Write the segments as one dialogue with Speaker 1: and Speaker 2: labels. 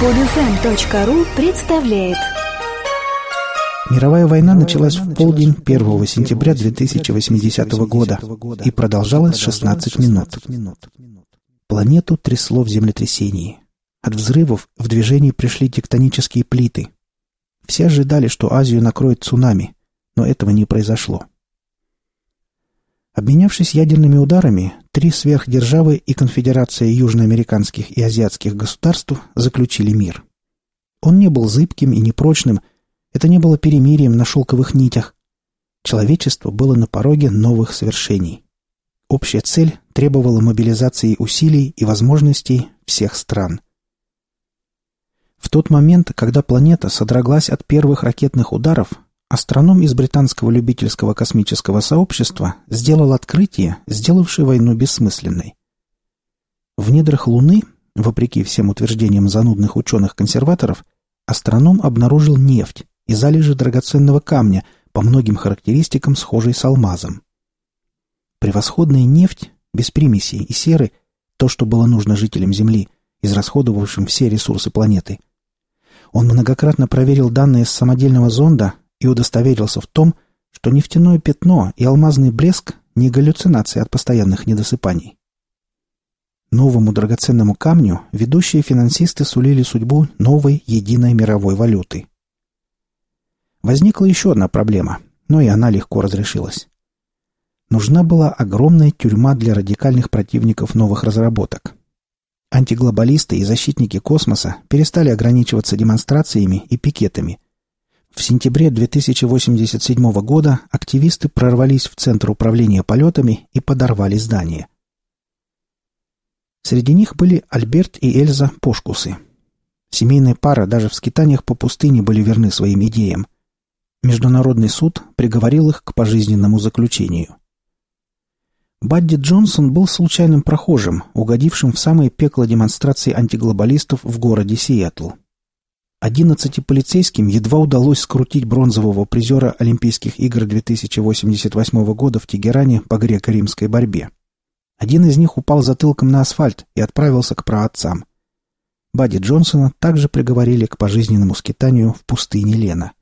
Speaker 1: Подфм.ру представляет
Speaker 2: Мировая война началась в полдень 1 сентября 2080 года и продолжалась 16 минут. Планету трясло в землетрясении. От взрывов в движение пришли тектонические плиты. Все ожидали, что Азию накроет цунами, но этого не произошло. Обменявшись ядерными ударами, три сверхдержавы и Конфедерация южноамериканских и азиатских государств заключили мир. Он не был зыбким и непрочным, это не было перемирием на шелковых нитях. Человечество было на пороге новых свершений. Общая цель требовала мобилизации усилий и возможностей всех стран. В тот момент, когда планета содроглась от первых ракетных ударов, Астроном из британского любительского космического сообщества сделал открытие, сделавшее войну бессмысленной. В недрах Луны, вопреки всем утверждениям занудных ученых-консерваторов, астроном обнаружил нефть и залежи драгоценного камня, по многим характеристикам схожей с алмазом. Превосходная нефть, без примесей и серы, то, что было нужно жителям Земли, израсходовавшим все ресурсы планеты. Он многократно проверил данные с самодельного зонда и удостоверился в том, что нефтяное пятно и алмазный блеск не галлюцинации от постоянных недосыпаний. Новому драгоценному камню ведущие финансисты сулили судьбу новой единой мировой валюты. Возникла еще одна проблема, но и она легко разрешилась. Нужна была огромная тюрьма для радикальных противников новых разработок. Антиглобалисты и защитники космоса перестали ограничиваться демонстрациями и пикетами, в сентябре 2087 года активисты прорвались в Центр управления полетами и подорвали здание. Среди них были Альберт и Эльза Пошкусы. Семейная пара даже в скитаниях по пустыне были верны своим идеям. Международный суд приговорил их к пожизненному заключению. Бадди Джонсон был случайным прохожим, угодившим в самое пекло демонстрации антиглобалистов в городе Сиэтл. Одиннадцати полицейским едва удалось скрутить бронзового призера Олимпийских игр 2088 года в Тегеране по греко-римской борьбе. Один из них упал затылком на асфальт и отправился к праотцам. Бадди Джонсона также приговорили к пожизненному скитанию в пустыне Лена.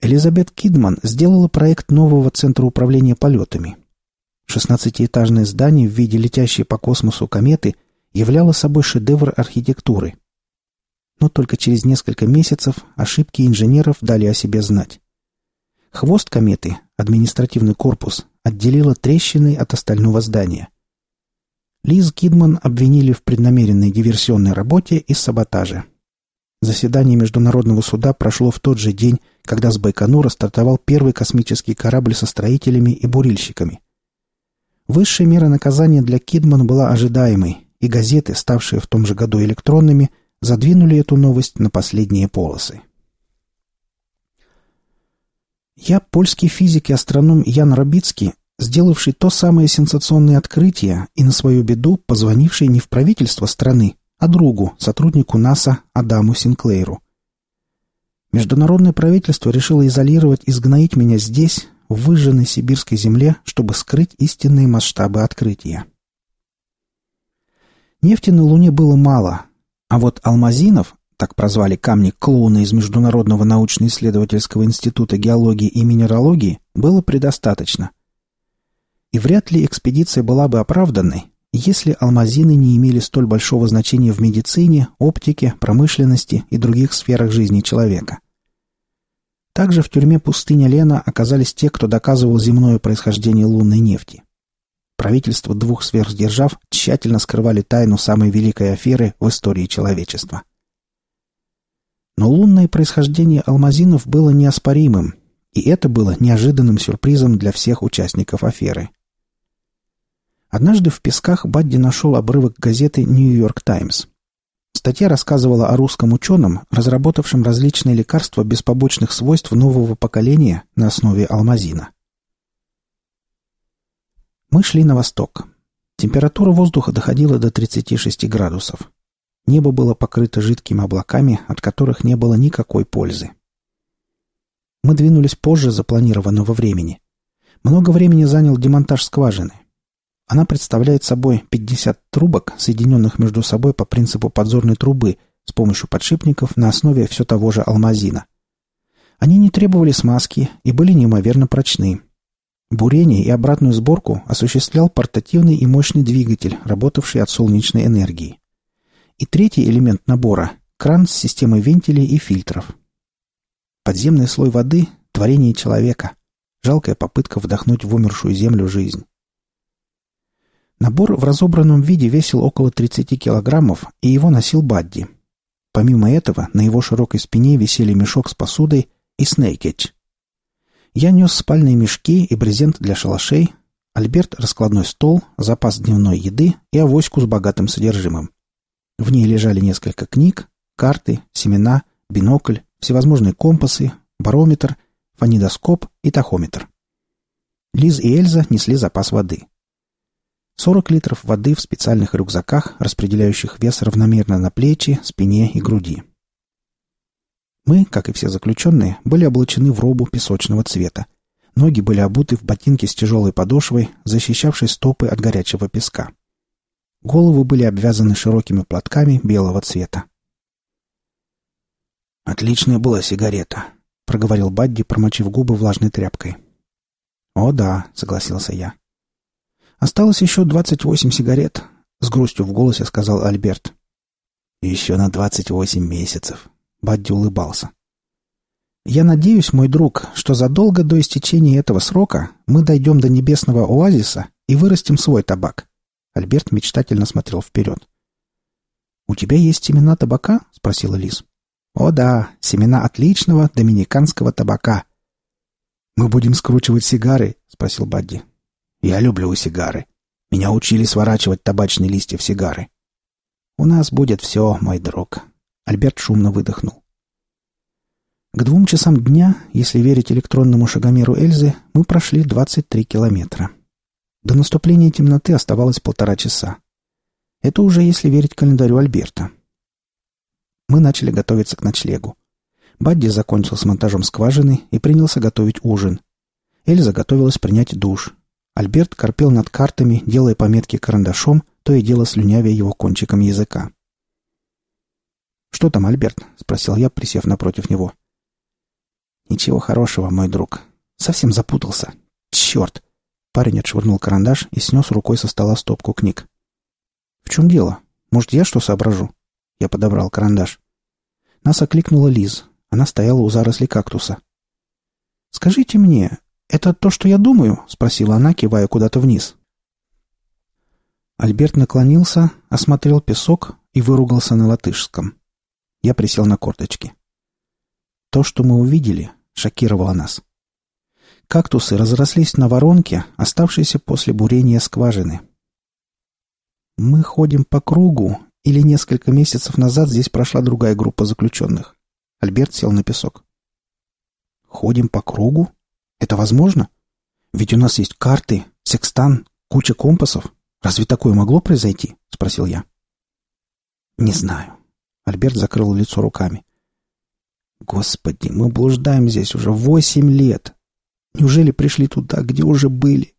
Speaker 2: Элизабет Кидман сделала проект нового центра управления полетами. Шестнадцатиэтажное здание в виде летящей по космосу кометы являло собой шедевр архитектуры – но только через несколько месяцев ошибки инженеров дали о себе знать. Хвост кометы, административный корпус, отделила трещины от остального здания. Лиз Кидман обвинили в преднамеренной диверсионной работе и саботаже. Заседание Международного суда прошло в тот же день, когда с Байконура стартовал первый космический корабль со строителями и бурильщиками. Высшая мера наказания для Кидман была ожидаемой, и газеты, ставшие в том же году электронными, задвинули эту новость на последние полосы. Я польский физик и астроном Ян Робицкий, сделавший то самое сенсационное открытие и на свою беду позвонивший не в правительство страны, а другу, сотруднику НАСА Адаму Синклейру. Международное правительство решило изолировать и сгноить меня здесь, в выжженной сибирской земле, чтобы скрыть истинные масштабы открытия. Нефти на Луне было мало, а вот алмазинов, так прозвали камни клоуна из Международного научно-исследовательского института геологии и минералогии, было предостаточно. И вряд ли экспедиция была бы оправданной, если алмазины не имели столь большого значения в медицине, оптике, промышленности и других сферах жизни человека. Также в тюрьме пустыня Лена оказались те, кто доказывал земное происхождение лунной нефти. Правительства двух сверхдержав тщательно скрывали тайну самой великой аферы в истории человечества. Но лунное происхождение алмазинов было неоспоримым, и это было неожиданным сюрпризом для всех участников аферы. Однажды в песках Бадди нашел обрывок газеты «Нью-Йорк Таймс». Статья рассказывала о русском ученом, разработавшем различные лекарства без побочных свойств нового поколения на основе алмазина. Мы шли на восток. Температура воздуха доходила до 36 градусов. Небо было покрыто жидкими облаками, от которых не было никакой пользы. Мы двинулись позже запланированного времени. Много времени занял демонтаж скважины. Она представляет собой 50 трубок, соединенных между собой по принципу подзорной трубы с помощью подшипников на основе все того же алмазина. Они не требовали смазки и были неимоверно прочны. Бурение и обратную сборку осуществлял портативный и мощный двигатель, работавший от солнечной энергии. И третий элемент набора – кран с системой вентилей и фильтров. Подземный слой воды – творение человека. Жалкая попытка вдохнуть в умершую землю жизнь. Набор в разобранном виде весил около 30 килограммов, и его носил Бадди. Помимо этого, на его широкой спине висели мешок с посудой и снейкетч. Я нес спальные мешки и брезент для шалашей, Альберт — раскладной стол, запас дневной еды и авоську с богатым содержимым. В ней лежали несколько книг, карты, семена, бинокль, всевозможные компасы, барометр, фонидоскоп и тахометр. Лиз и Эльза несли запас воды. 40 литров воды в специальных рюкзаках, распределяющих вес равномерно на плечи, спине и груди. Мы, как и все заключенные, были облачены в робу песочного цвета. Ноги были обуты в ботинки с тяжелой подошвой, защищавшей стопы от горячего песка. Головы были обвязаны широкими платками белого цвета. «Отличная была сигарета», — проговорил Бадди, промочив губы влажной тряпкой. «О да», — согласился я. «Осталось еще двадцать восемь сигарет», — с грустью в голосе сказал Альберт. «Еще на двадцать восемь месяцев», — Бадди улыбался. «Я надеюсь, мой друг, что задолго до истечения этого срока мы дойдем до небесного оазиса и вырастим свой табак». Альберт мечтательно смотрел вперед. «У тебя есть семена табака?» — спросила Лиз. «О да, семена отличного доминиканского табака». «Мы будем скручивать сигары?» — спросил Бадди. Я люблю сигары. Меня учили сворачивать табачные листья в сигары. У нас будет все, мой друг. Альберт шумно выдохнул. К двум часам дня, если верить электронному шагомеру Эльзы, мы прошли 23 километра. До наступления темноты оставалось полтора часа. Это уже если верить календарю Альберта. Мы начали готовиться к ночлегу. Бадди закончил с монтажом скважины и принялся готовить ужин. Эльза готовилась принять душ, Альберт корпел над картами, делая пометки карандашом, то и дело слюнявя его кончиком языка. «Что там, Альберт?» — спросил я, присев напротив него. «Ничего хорошего, мой друг. Совсем запутался. Черт!» Парень отшвырнул карандаш и снес рукой со стола стопку книг. «В чем дело? Может, я что соображу?» Я подобрал карандаш. Нас окликнула Лиз. Она стояла у заросли кактуса. «Скажите мне, «Это то, что я думаю?» — спросила она, кивая куда-то вниз. Альберт наклонился, осмотрел песок и выругался на латышском. Я присел на корточки. То, что мы увидели, шокировало нас. Кактусы разрослись на воронке, оставшейся после бурения скважины. Мы ходим по кругу, или несколько месяцев назад здесь прошла другая группа заключенных. Альберт сел на песок. Ходим по кругу? Это возможно? Ведь у нас есть карты, секстан, куча компасов. Разве такое могло произойти? Спросил я. Не знаю. Альберт закрыл лицо руками. Господи, мы блуждаем здесь уже восемь лет. Неужели пришли туда, где уже были?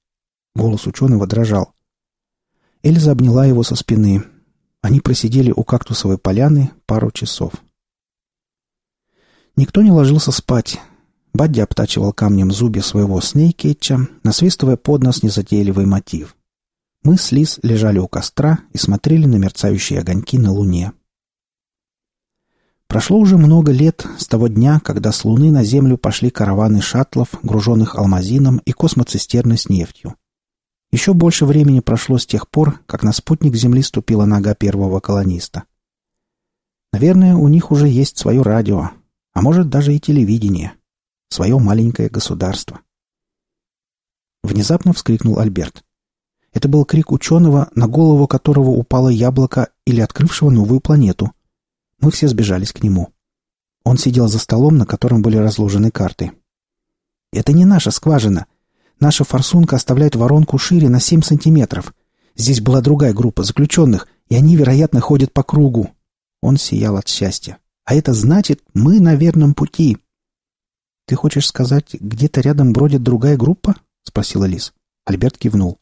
Speaker 2: Голос ученого дрожал. Эльза обняла его со спины. Они просидели у кактусовой поляны пару часов. Никто не ложился спать. Бадди обтачивал камнем зубья своего снейкетча, насвистывая под нос незатейливый мотив. Мы с Лиз лежали у костра и смотрели на мерцающие огоньки на луне. Прошло уже много лет с того дня, когда с Луны на Землю пошли караваны шаттлов, груженных алмазином и космоцистерны с нефтью. Еще больше времени прошло с тех пор, как на спутник Земли ступила нога первого колониста. Наверное, у них уже есть свое радио, а может даже и телевидение свое маленькое государство. Внезапно вскрикнул Альберт. Это был крик ученого, на голову которого упало яблоко или открывшего новую планету. Мы все сбежались к нему. Он сидел за столом, на котором были разложены карты. «Это не наша скважина. Наша форсунка оставляет воронку шире на семь сантиметров. Здесь была другая группа заключенных, и они, вероятно, ходят по кругу». Он сиял от счастья. «А это значит, мы на верном пути». «Ты хочешь сказать, где-то рядом бродит другая группа?» — спросила Лиз. Альберт кивнул.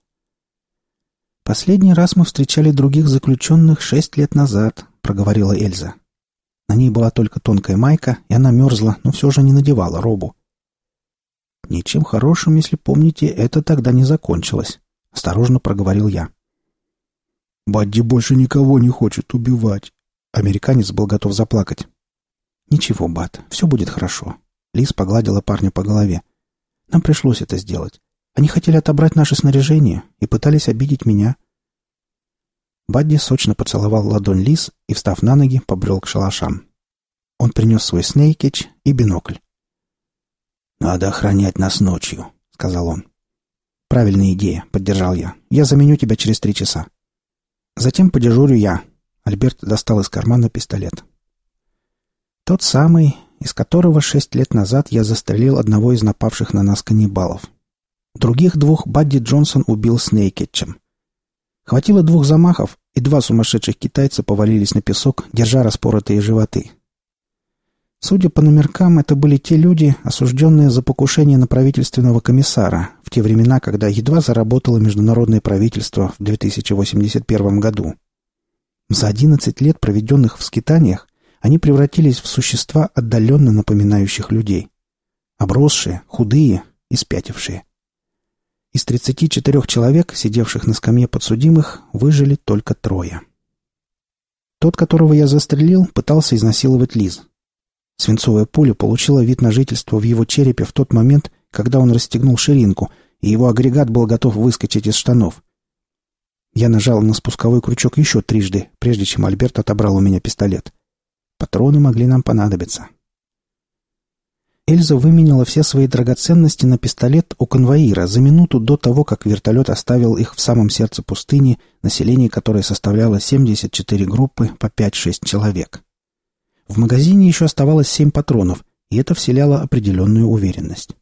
Speaker 2: «Последний раз мы встречали других заключенных шесть лет назад», — проговорила Эльза. На ней была только тонкая майка, и она мерзла, но все же не надевала робу. «Ничем хорошим, если помните, это тогда не закончилось», — осторожно проговорил я.
Speaker 1: «Бадди больше никого не хочет убивать».
Speaker 2: Американец был готов заплакать. «Ничего, Бат, все будет хорошо». Лиз погладила парня по голове. «Нам пришлось это сделать. Они хотели отобрать наше снаряжение и пытались обидеть меня». Бадди сочно поцеловал ладонь Лиз и, встав на ноги, побрел к шалашам. Он принес свой снейкетч и бинокль.
Speaker 1: «Надо охранять нас ночью», — сказал он.
Speaker 2: «Правильная идея», — поддержал я. «Я заменю тебя через три часа». «Затем подежурю я». Альберт достал из кармана пистолет. Тот самый, из которого шесть лет назад я застрелил одного из напавших на нас каннибалов. Других двух Бадди Джонсон убил Снейкетчем. Хватило двух замахов, и два сумасшедших китайца повалились на песок, держа распоротые животы. Судя по номеркам, это были те люди, осужденные за покушение на правительственного комиссара в те времена, когда едва заработало международное правительство в 2081 году. За 11 лет, проведенных в скитаниях, они превратились в существа, отдаленно напоминающих людей. Обросшие, худые и спятившие. Из 34 человек, сидевших на скамье подсудимых, выжили только трое. Тот, которого я застрелил, пытался изнасиловать Лиз. Свинцовая пуля получила вид на жительство в его черепе в тот момент, когда он расстегнул ширинку, и его агрегат был готов выскочить из штанов. Я нажал на спусковой крючок еще трижды, прежде чем Альберт отобрал у меня пистолет. Патроны могли нам понадобиться. Эльза выменила все свои драгоценности на пистолет у конвоира за минуту до того, как вертолет оставил их в самом сердце пустыни, население которой составляло 74 группы по 5-6 человек. В магазине еще оставалось семь патронов, и это вселяло определенную уверенность.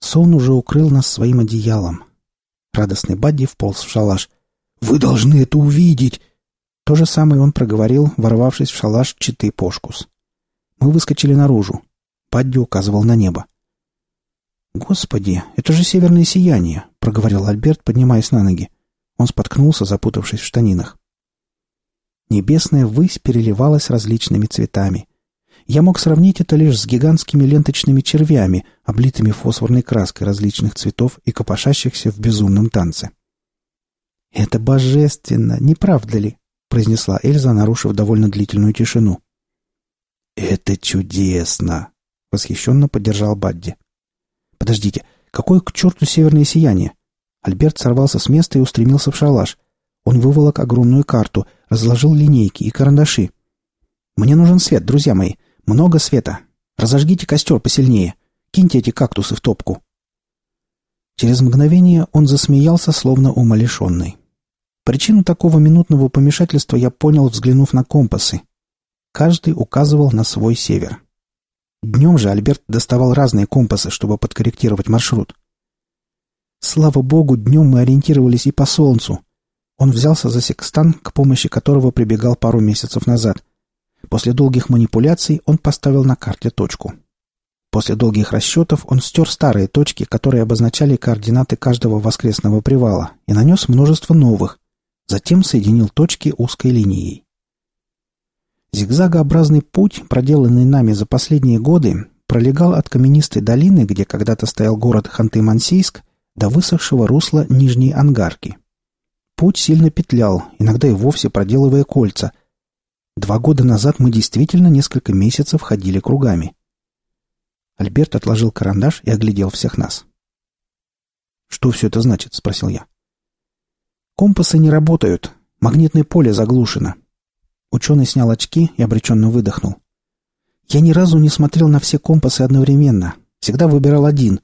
Speaker 2: Сон уже укрыл нас своим одеялом. Радостный Бадди вполз в шалаш. «Вы должны это увидеть!» То же самое он проговорил, ворвавшись в шалаш Читы Пошкус. Мы выскочили наружу. Бадди указывал на небо. «Господи, это же северное сияние!» — проговорил Альберт, поднимаясь на ноги. Он споткнулся, запутавшись в штанинах. Небесная высь переливалась различными цветами. Я мог сравнить это лишь с гигантскими ленточными червями, облитыми фосфорной краской различных цветов и копошащихся в безумном танце. «Это божественно, не правда ли?» — произнесла Эльза, нарушив довольно длительную тишину.
Speaker 1: «Это чудесно!» — восхищенно поддержал Бадди.
Speaker 2: «Подождите, какое к черту северное сияние?» Альберт сорвался с места и устремился в шалаш. Он выволок огромную карту, разложил линейки и карандаши. «Мне нужен свет, друзья мои. Много света. Разожгите костер посильнее. Киньте эти кактусы в топку». Через мгновение он засмеялся, словно умалишенный. Причину такого минутного помешательства я понял, взглянув на компасы. Каждый указывал на свой север. Днем же Альберт доставал разные компасы, чтобы подкорректировать маршрут. Слава богу, днем мы ориентировались и по солнцу, он взялся за секстан, к помощи которого прибегал пару месяцев назад. После долгих манипуляций он поставил на карте точку. После долгих расчетов он стер старые точки, которые обозначали координаты каждого воскресного привала, и нанес множество новых. Затем соединил точки узкой линией. Зигзагообразный путь, проделанный нами за последние годы, пролегал от каменистой долины, где когда-то стоял город Ханты-Мансийск, до высохшего русла Нижней Ангарки. Путь сильно петлял, иногда и вовсе проделывая кольца. Два года назад мы действительно несколько месяцев ходили кругами. Альберт отложил карандаш и оглядел всех нас. «Что все это значит?» — спросил я. «Компасы не работают. Магнитное поле заглушено». Ученый снял очки и обреченно выдохнул. «Я ни разу не смотрел на все компасы одновременно. Всегда выбирал один.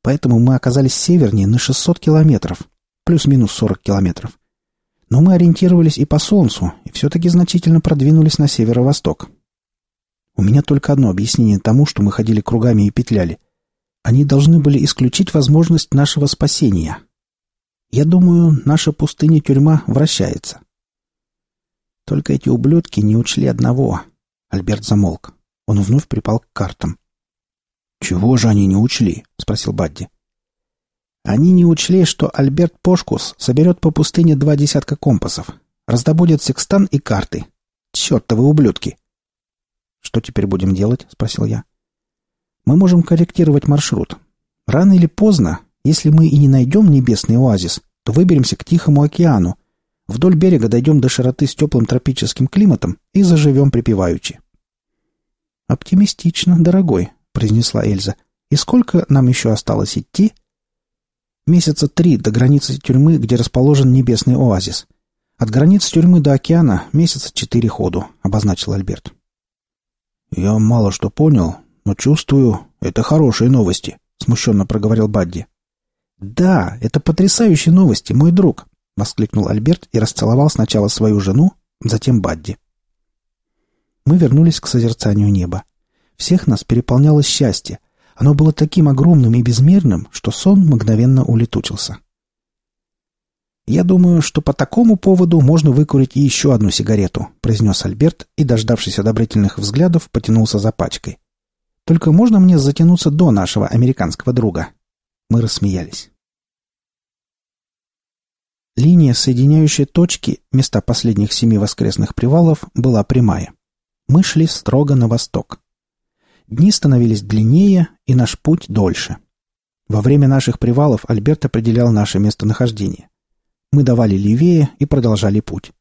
Speaker 2: Поэтому мы оказались севернее на 600 километров плюс-минус 40 километров. Но мы ориентировались и по Солнцу, и все-таки значительно продвинулись на северо-восток. У меня только одно объяснение тому, что мы ходили кругами и петляли. Они должны были исключить возможность нашего спасения. Я думаю, наша пустыня-тюрьма вращается. Только эти ублюдки не учли одного. Альберт замолк. Он вновь припал к картам.
Speaker 1: «Чего же они не учли?» — спросил Бадди.
Speaker 2: Они не учли, что Альберт Пошкус соберет по пустыне два десятка компасов, раздобудет секстан и карты. Чертовы ублюдки! «Что теперь будем делать?» — спросил я. «Мы можем корректировать маршрут. Рано или поздно, если мы и не найдем небесный оазис, то выберемся к Тихому океану, вдоль берега дойдем до широты с теплым тропическим климатом и заживем припеваючи». «Оптимистично, дорогой», — произнесла Эльза. «И сколько нам еще осталось идти?» «Месяца три до границы тюрьмы, где расположен небесный оазис. От границ тюрьмы до океана месяца четыре ходу», — обозначил Альберт.
Speaker 1: «Я мало что понял, но чувствую, это хорошие новости», — смущенно проговорил Бадди.
Speaker 2: «Да, это потрясающие новости, мой друг», — воскликнул Альберт и расцеловал сначала свою жену, затем Бадди. Мы вернулись к созерцанию неба. Всех нас переполняло счастье. Оно было таким огромным и безмерным, что сон мгновенно улетучился. «Я думаю, что по такому поводу можно выкурить еще одну сигарету», — произнес Альберт и, дождавшись одобрительных взглядов, потянулся за пачкой. «Только можно мне затянуться до нашего американского друга?» Мы рассмеялись. Линия, соединяющая точки, места последних семи воскресных привалов, была прямая. Мы шли строго на восток. Дни становились длиннее, и наш путь дольше. Во время наших привалов Альберт определял наше местонахождение. Мы давали левее и продолжали путь.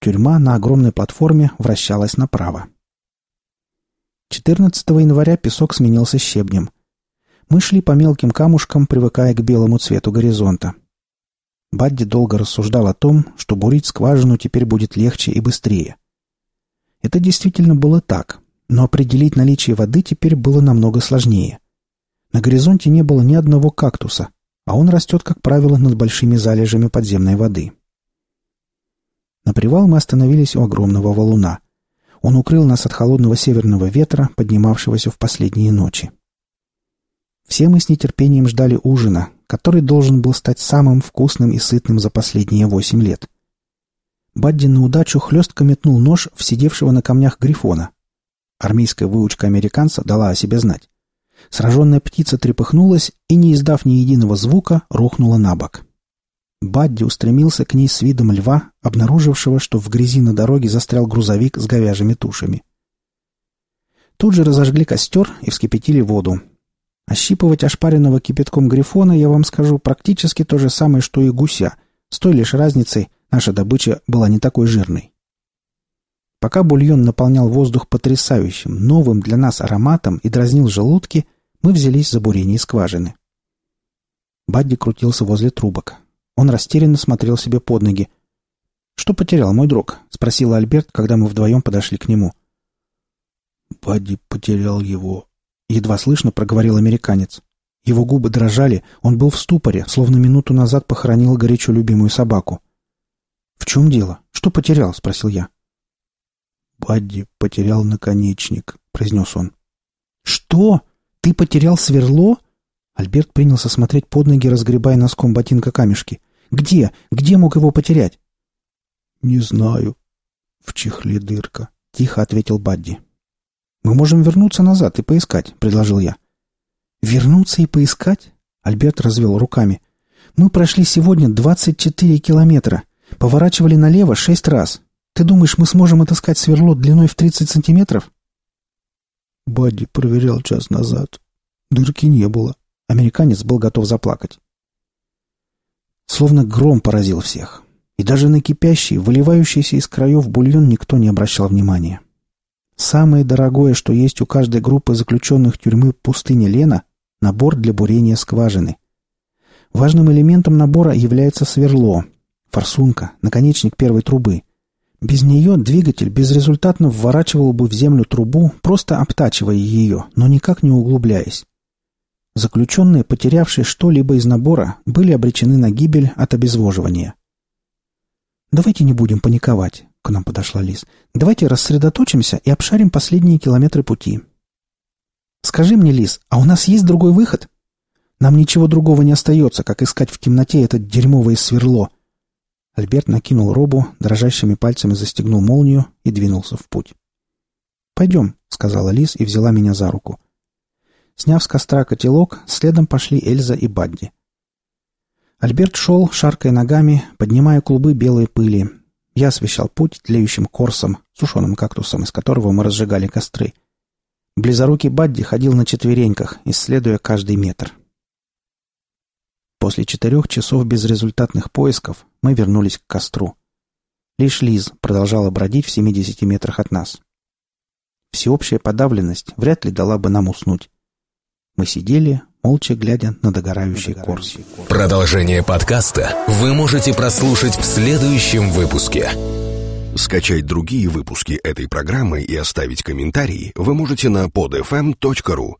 Speaker 2: Тюрьма на огромной платформе вращалась направо. 14 января песок сменился щебнем. Мы шли по мелким камушкам, привыкая к белому цвету горизонта. Бадди долго рассуждал о том, что бурить скважину теперь будет легче и быстрее. Это действительно было так, но определить наличие воды теперь было намного сложнее. На горизонте не было ни одного кактуса, а он растет, как правило, над большими залежами подземной воды. На привал мы остановились у огромного валуна. Он укрыл нас от холодного северного ветра, поднимавшегося в последние ночи. Все мы с нетерпением ждали ужина, который должен был стать самым вкусным и сытным за последние восемь лет. Бадди на удачу хлестко метнул нож в сидевшего на камнях грифона. Армейская выучка американца дала о себе знать. Сраженная птица трепыхнулась и, не издав ни единого звука, рухнула на бок. Бадди устремился к ней с видом льва, обнаружившего, что в грязи на дороге застрял грузовик с говяжьими тушами. Тут же разожгли костер и вскипятили воду. Ощипывать ошпаренного кипятком грифона, я вам скажу, практически то же самое, что и гуся, с той лишь разницей, наша добыча была не такой жирной. Пока бульон наполнял воздух потрясающим, новым для нас ароматом и дразнил желудки, мы взялись за бурение скважины. Бадди крутился возле трубок. Он растерянно смотрел себе под ноги. «Что потерял мой друг?» — спросил Альберт, когда мы вдвоем подошли к нему.
Speaker 1: «Бадди потерял его», —
Speaker 2: едва слышно проговорил американец. Его губы дрожали, он был в ступоре, словно минуту назад похоронил горячо любимую собаку. «В чем дело? Что потерял?» — спросил я.
Speaker 1: «Бадди потерял наконечник», — произнес он.
Speaker 2: «Что? Ты потерял сверло?» Альберт принялся смотреть под ноги, разгребая носком ботинка камешки. «Где? Где мог его потерять?»
Speaker 1: «Не знаю. В чехле дырка», — тихо ответил Бадди.
Speaker 2: «Мы можем вернуться назад и поискать», — предложил я. «Вернуться и поискать?» — Альберт развел руками. «Мы прошли сегодня двадцать четыре километра, поворачивали налево шесть раз, ты думаешь, мы сможем отыскать сверло длиной в 30 сантиметров?
Speaker 1: Бадди проверял час назад. Дырки не было.
Speaker 2: Американец был готов заплакать. Словно гром поразил всех. И даже на кипящий, выливающийся из краев бульон никто не обращал внимания. Самое дорогое, что есть у каждой группы заключенных тюрьмы пустыни Лена – набор для бурения скважины. Важным элементом набора является сверло, форсунка, наконечник первой трубы – без нее двигатель безрезультатно вворачивал бы в землю трубу, просто обтачивая ее, но никак не углубляясь. Заключенные, потерявшие что-либо из набора, были обречены на гибель от обезвоживания. «Давайте не будем паниковать», — к нам подошла Лиз. «Давайте рассредоточимся и обшарим последние километры пути». «Скажи мне, Лиз, а у нас есть другой выход? Нам ничего другого не остается, как искать в темноте это дерьмовое сверло», Альберт накинул робу, дрожащими пальцами застегнул молнию и двинулся в путь. «Пойдем», — сказала Лиз и взяла меня за руку. Сняв с костра котелок, следом пошли Эльза и Бадди. Альберт шел, шаркая ногами, поднимая клубы белой пыли. Я освещал путь тлеющим корсом, сушеным кактусом, из которого мы разжигали костры. Близорукий Бадди ходил на четвереньках, исследуя каждый метр. После четырех часов безрезультатных поисков мы вернулись к костру. Лишь Лиз продолжала бродить в 70 метрах от нас. Всеобщая подавленность вряд ли дала бы нам уснуть. Мы сидели, молча глядя на догорающий корс.
Speaker 3: Продолжение подкаста вы можете прослушать в следующем выпуске.
Speaker 4: Скачать другие выпуски этой программы и оставить комментарии вы можете на podfm.ru.